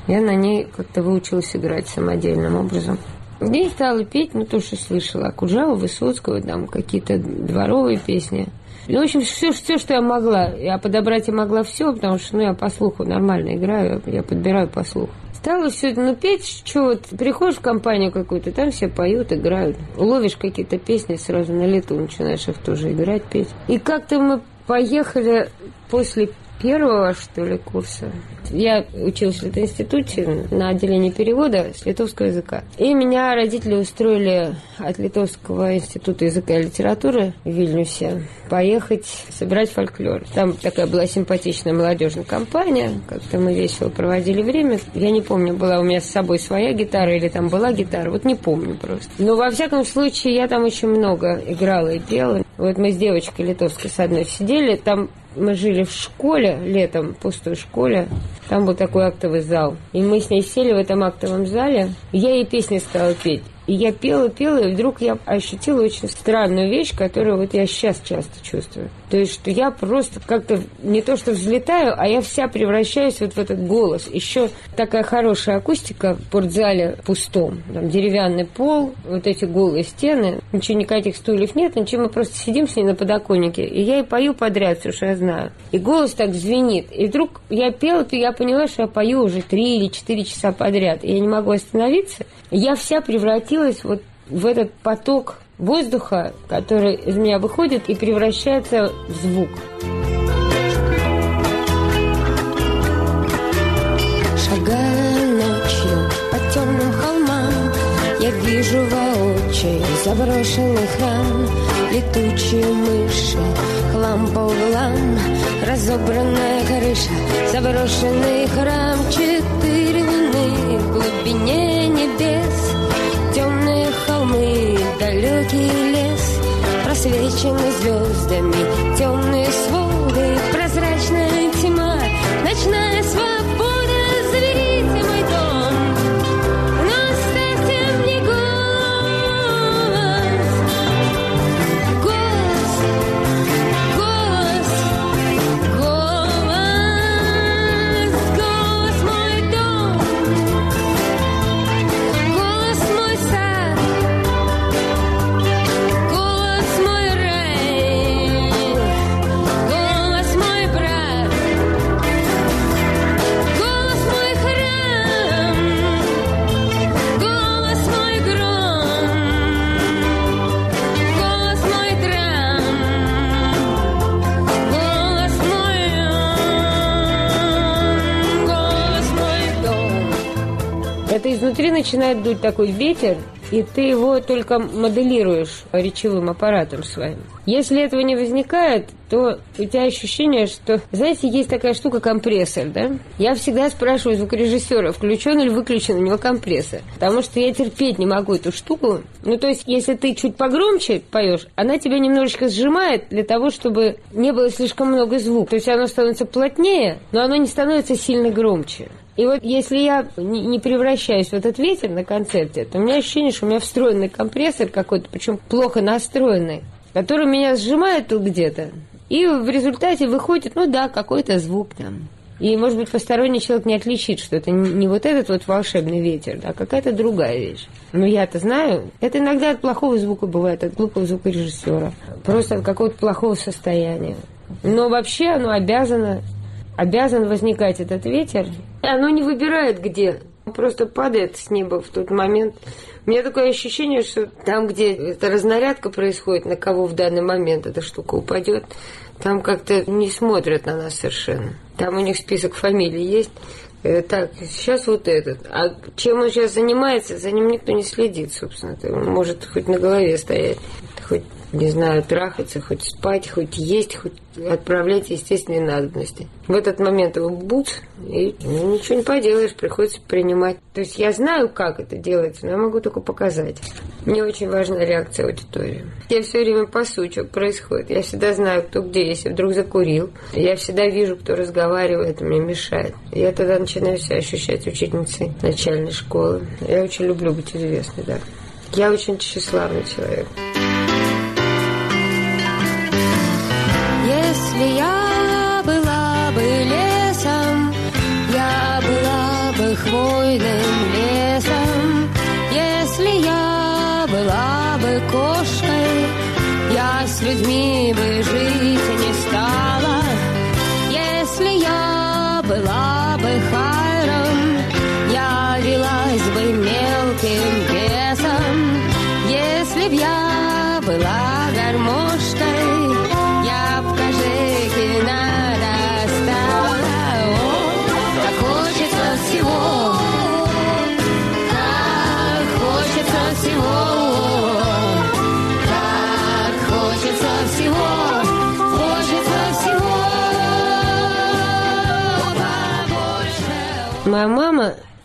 Я на ней как-то выучилась играть самодельным образом. Я стала петь, ну, то, что слышала. Акуджава, Высоцкого, там какие-то дворовые песни. Ну, в общем, все, все, что я могла. Я подобрать я могла все, потому что, ну, я по слуху нормально играю, я подбираю по слуху. Стала все ну, петь, что вот, приходишь в компанию какую-то, там все поют, играют. Ловишь какие-то песни, сразу на лету начинаешь их тоже играть, петь. И как-то мы поехали после первого, что ли, курса. Я училась в институте на отделении перевода с литовского языка. И меня родители устроили от Литовского института языка и литературы в Вильнюсе поехать собирать фольклор. Там такая была симпатичная молодежная компания. Как-то мы весело проводили время. Я не помню, была у меня с собой своя гитара или там была гитара. Вот не помню просто. Но во всяком случае я там очень много играла и пела. Вот мы с девочкой литовской с одной сидели. Там мы жили в школе летом, пустой школе. Там был такой актовый зал. И мы с ней сели в этом актовом зале. Я ей песни стала петь. И я пела, пела, и вдруг я ощутила очень странную вещь, которую вот я сейчас часто чувствую. То есть, что я просто как-то не то что взлетаю, а я вся превращаюсь вот в этот голос. Еще такая хорошая акустика в спортзале пустом. Там деревянный пол, вот эти голые стены. Ничего, никаких стульев нет, ничего, мы просто сидим с ней на подоконнике. И я и пою подряд все, что я знаю. И голос так звенит. И вдруг я пела, то я поняла, что я пою уже три или четыре часа подряд. И я не могу остановиться. Я вся превратилась вот в этот поток воздуха, который из меня выходит и превращается в звук. Шагая ночью по темным холмам, я вижу воочию заброшенный храм, летучие мыши, хлам по углам, разобранная крыша, заброшенный храм, четыре луны в глубине небес, далекий лес, просвеченный звездами, темные начинает дуть такой ветер, и ты его только моделируешь речевым аппаратом своим. Если этого не возникает, то у тебя ощущение, что, знаете, есть такая штука компрессор, да? Я всегда спрашиваю звукорежиссера, включен или выключен у него компрессор, потому что я терпеть не могу эту штуку. Ну, то есть, если ты чуть погромче поешь, она тебя немножечко сжимает для того, чтобы не было слишком много звука. То есть, оно становится плотнее, но оно не становится сильно громче. И вот если я не превращаюсь в этот ветер на концерте, то у меня ощущение, что у меня встроенный компрессор какой-то, причем плохо настроенный, который меня сжимает тут где-то. И в результате выходит, ну да, какой-то звук там. И, может быть, посторонний человек не отличит, что это не вот этот вот волшебный ветер, а какая-то другая вещь. Но я-то знаю, это иногда от плохого звука бывает, от глупого звукорежиссера. Просто от какого-то плохого состояния. Но вообще оно обязано обязан возникать этот ветер. Оно не выбирает где. Просто падает с неба в тот момент. У меня такое ощущение, что там, где эта разнарядка происходит, на кого в данный момент эта штука упадет, там как-то не смотрят на нас совершенно. Там у них список фамилий есть. Э, Так, сейчас вот этот. А чем он сейчас занимается, за ним никто не следит, собственно. Может хоть на голове стоять, хоть, не знаю, трахаться, хоть спать, хоть есть, хоть отправлять естественные надобности. В этот момент его буц, и ну, ничего не поделаешь, приходится принимать. То есть я знаю, как это делается, но я могу только показать. Мне очень важна реакция аудитории. Я все время пасу, что происходит. Я всегда знаю, кто где, если вдруг закурил. Я всегда вижу, кто разговаривает, мне мешает. Я тогда начинаю себя ощущать учительницей начальной школы. Я очень люблю быть известной, да. Я очень тщеславный человек. Если я была бы лесом, я была бы хвойным лесом. Если я была бы кошкой, я с людьми бы жила.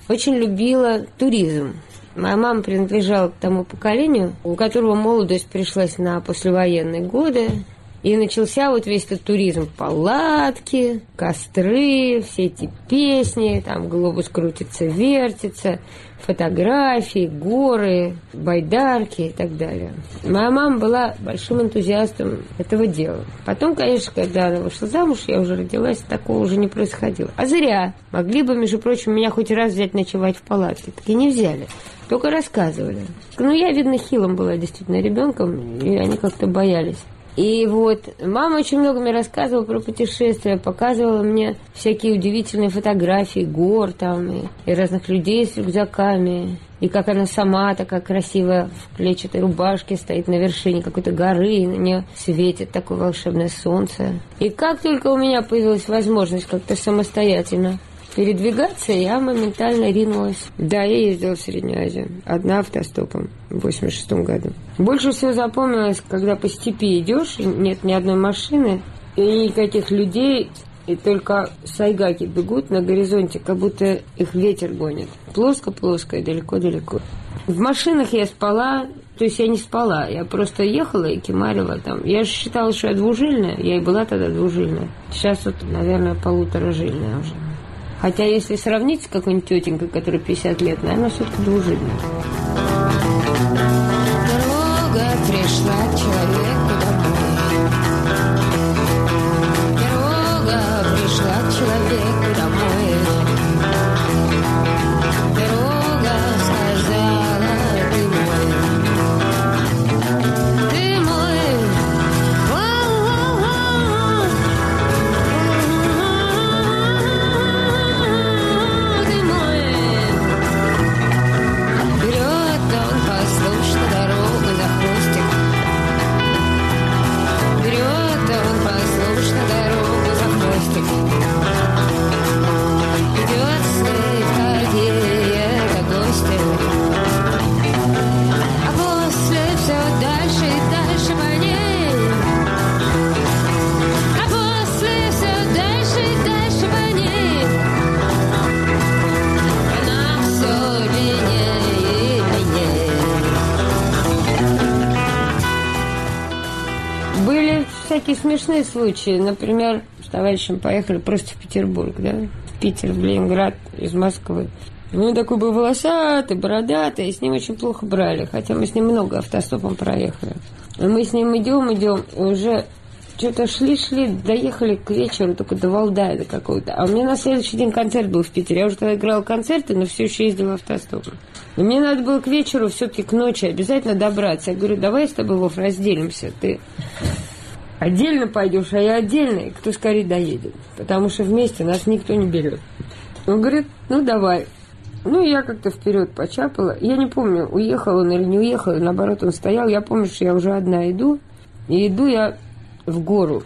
Очень любила туризм. Моя мама принадлежала к тому поколению, у которого молодость пришлась на послевоенные годы. И начался вот весь этот туризм. Палатки, костры, все эти песни, там глобус крутится, вертится, фотографии, горы, байдарки и так далее. Моя мама была большим энтузиастом этого дела. Потом, конечно, когда она вышла замуж, я уже родилась, такого уже не происходило. А зря. Могли бы, между прочим, меня хоть раз взять ночевать в палатке. Так и не взяли. Только рассказывали. Ну, я, видно, хилом была действительно ребенком, и они как-то боялись. И вот мама очень много мне рассказывала про путешествия, показывала мне всякие удивительные фотографии гор там и, и разных людей с рюкзаками. И как она сама такая красивая в клетчатой рубашке стоит на вершине какой-то горы, и на нее светит такое волшебное солнце. И как только у меня появилась возможность как-то самостоятельно передвигаться, я моментально ринулась. Да, я ездила в Среднюю Азию. Одна автостопом в 86 году. Больше всего запомнилось, когда по степи идешь, нет ни одной машины, и никаких людей, и только сайгаки бегут на горизонте, как будто их ветер гонит. Плоско-плоско и далеко-далеко. В машинах я спала, то есть я не спала, я просто ехала и кемарила там. Я же считала, что я двужильная, я и была тогда двужильная. Сейчас вот, наверное, полуторажильная уже. Хотя, если сравнить с какой-нибудь тетенькой, которой 50 лет, наверное, все-таки двужильная. Дорога пришла к смешные случаи. Например, с товарищем поехали просто в Петербург, да? В Питер, в Ленинград из Москвы. И Он такой был волосатый, бородатый, и с ним очень плохо брали, хотя мы с ним много автостопом проехали. И мы с ним идем, идем, и уже что-то шли-шли, доехали к вечеру только до Валдая до какого-то. А у меня на следующий день концерт был в Питере. Я уже тогда играла концерты, но все еще ездила автостопом. И мне надо было к вечеру, все-таки к ночи обязательно добраться. Я говорю, давай с тобой, Вов, разделимся. Ты отдельно пойдешь, а я отдельно, и кто скорее доедет. Потому что вместе нас никто не берет. Он говорит, ну давай. Ну, я как-то вперед почапала. Я не помню, уехал он или не уехал, наоборот, он стоял. Я помню, что я уже одна иду. И иду я в гору.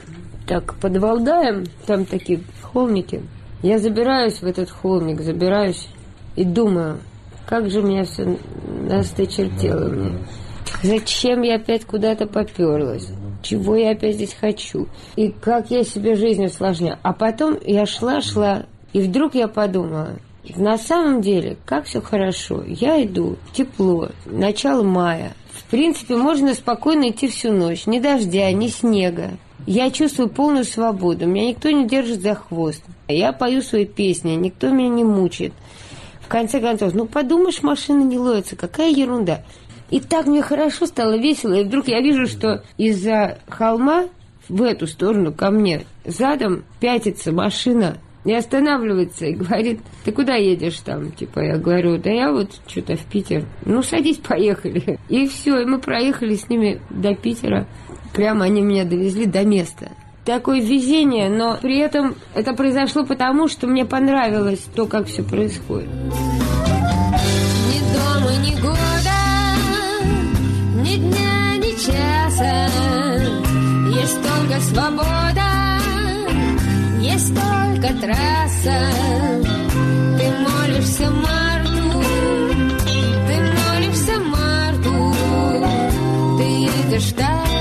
Так, под Валдаем, там такие холмики. Я забираюсь в этот холмик, забираюсь и думаю, как же меня все насточертело мне. Зачем я опять куда-то поперлась? Чего я опять здесь хочу? И как я себе жизнь усложняю? А потом я шла-шла, и вдруг я подумала, на самом деле, как все хорошо. Я иду, тепло, начало мая. В принципе, можно спокойно идти всю ночь. Ни дождя, ни снега. Я чувствую полную свободу. Меня никто не держит за хвост. Я пою свои песни, никто меня не мучает. В конце концов, ну подумаешь, машина не ловится, какая ерунда. И так мне хорошо стало весело, и вдруг я вижу, что из-за холма в эту сторону ко мне задом пятится машина и останавливается и говорит, ты куда едешь там? Типа я говорю, да я вот что-то в Питер. Ну садись, поехали. И все, и мы проехали с ними до Питера. Прямо они меня довезли до места. Такое везение, но при этом это произошло потому, что мне понравилось то, как все происходит. Ни дома, ни ни дня, ни часа. Есть только свобода, есть только трасса. Ты молишься Марту, ты молишься Марту, ты едешь Тарту.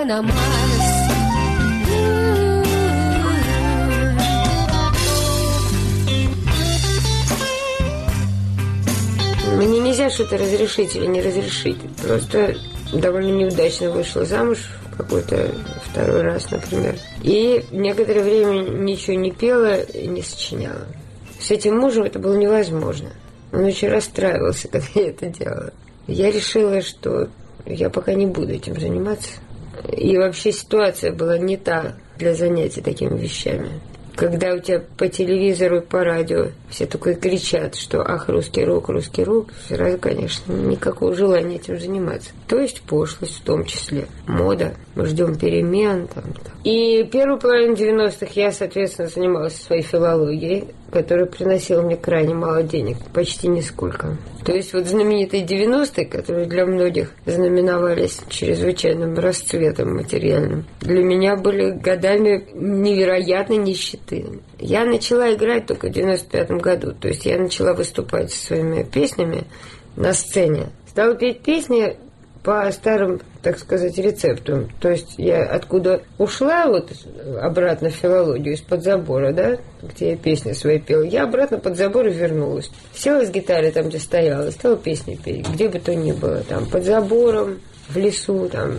Нью-Йорка на Марс Мне нельзя что-то разрешить или не разрешить. Просто довольно неудачно вышла замуж какой-то второй раз, например. И некоторое время ничего не пела и не сочиняла. С этим мужем это было невозможно. Он очень расстраивался, когда я это делала. Я решила, что я пока не буду этим заниматься. И вообще ситуация была не та для занятий такими вещами. Когда у тебя по телевизору и по радио все такое кричат, что ах, русский рок, русский рок, сразу, конечно, никакого желания этим заниматься. То есть пошлость в том числе, мода, мы ждем перемен. Там, там. И первую половину 90-х я, соответственно, занималась своей филологией, которая приносила мне крайне мало денег, почти нисколько. То есть вот знаменитые 90-е, которые для многих знаменовались чрезвычайным расцветом материальным, для меня были годами невероятной нищеты. Я начала играть только в 95 году, то есть я начала выступать со своими песнями на сцене. Стала петь песни по старым, так сказать, рецептам. То есть я откуда ушла вот обратно в филологию из-под забора, да, где я песни свои пела, я обратно под забор и вернулась. Села с гитарой там, где стояла, стала песни петь, где бы то ни было, там, под забором, в лесу, там.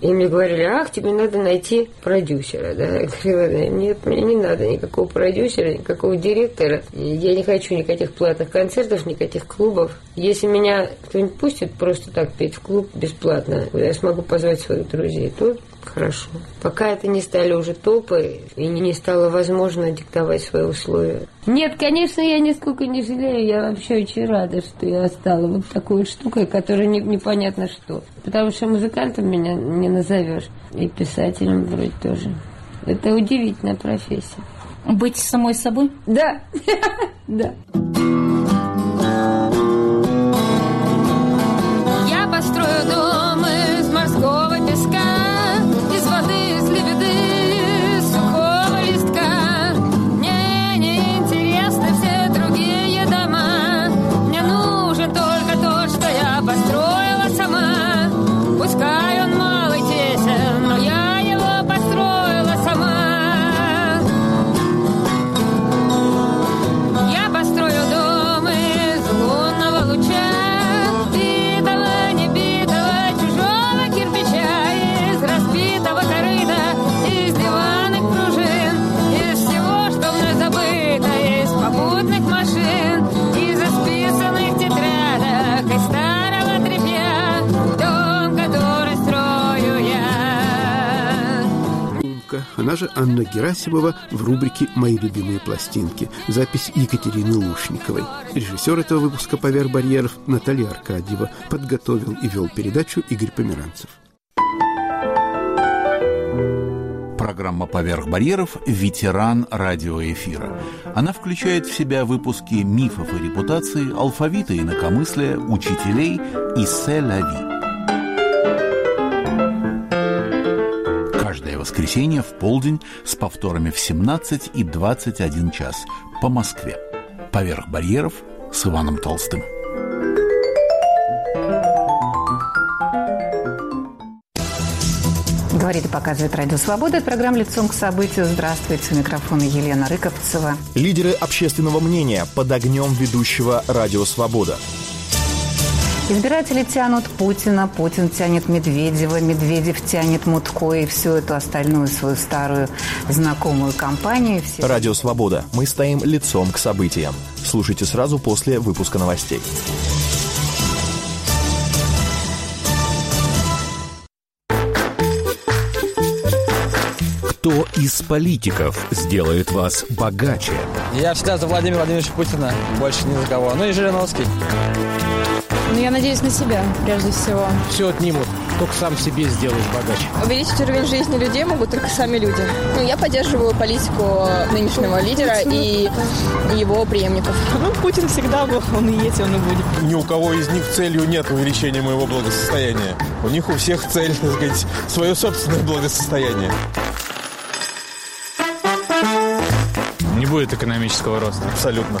И мне говорили, ах, тебе надо найти продюсера, да. Я говорила, «Да нет, мне не надо никакого продюсера, никакого директора. Я не хочу никаких платных концертов, никаких клубов. Если меня кто-нибудь пустит просто так петь в клуб бесплатно, я смогу позвать своих друзей, то хорошо. Пока это не стали уже топы и не стало возможно диктовать свои условия. Нет, конечно, я нисколько не жалею. Я вообще очень рада, что я стала вот такой штукой, которая не- непонятно что. Потому что музыкантом меня не назовешь. И писателем вроде тоже. Это удивительная профессия. Быть самой собой? Да, да. Она Анна Герасимова в рубрике «Мои любимые пластинки». Запись Екатерины Лушниковой. Режиссер этого выпуска «Поверх барьеров» Наталья Аркадьева. Подготовил и вел передачу Игорь Померанцев. Программа «Поверх барьеров» – ветеран радиоэфира. Она включает в себя выпуски мифов и репутаций, алфавита и инакомыслия, учителей и се-ла-ви. Воскресенье в полдень с повторами в 17 и 21 час по Москве. «Поверх барьеров» с Иваном Толстым. Говорит и показывает Радио Свобода. Это программа «Лицом к событию». Здравствуйте. У микрофона Елена Рыковцева. Лидеры общественного мнения под огнем ведущего «Радио Свобода». Избиратели тянут Путина, Путин тянет Медведева, Медведев тянет Мутко и всю эту остальную свою старую знакомую компанию. Все... Радио «Свобода». Мы стоим лицом к событиям. Слушайте сразу после выпуска новостей. Кто из политиков сделает вас богаче? Я всегда за Владимира Владимировича Путина, больше ни за кого. Ну и Жириновский. Ну, я надеюсь на себя, прежде всего. Все отнимут, только сам себе сделаешь богаче. Увеличить уровень жизни людей могут только сами люди. Ну, я поддерживаю политику нынешнего лидера и его преемников. Ну, Путин всегда был, он и есть, он и будет. Ни у кого из них целью нет увеличения моего благосостояния. У них у всех цель, так сказать, свое собственное благосостояние. Не будет экономического роста. Абсолютно.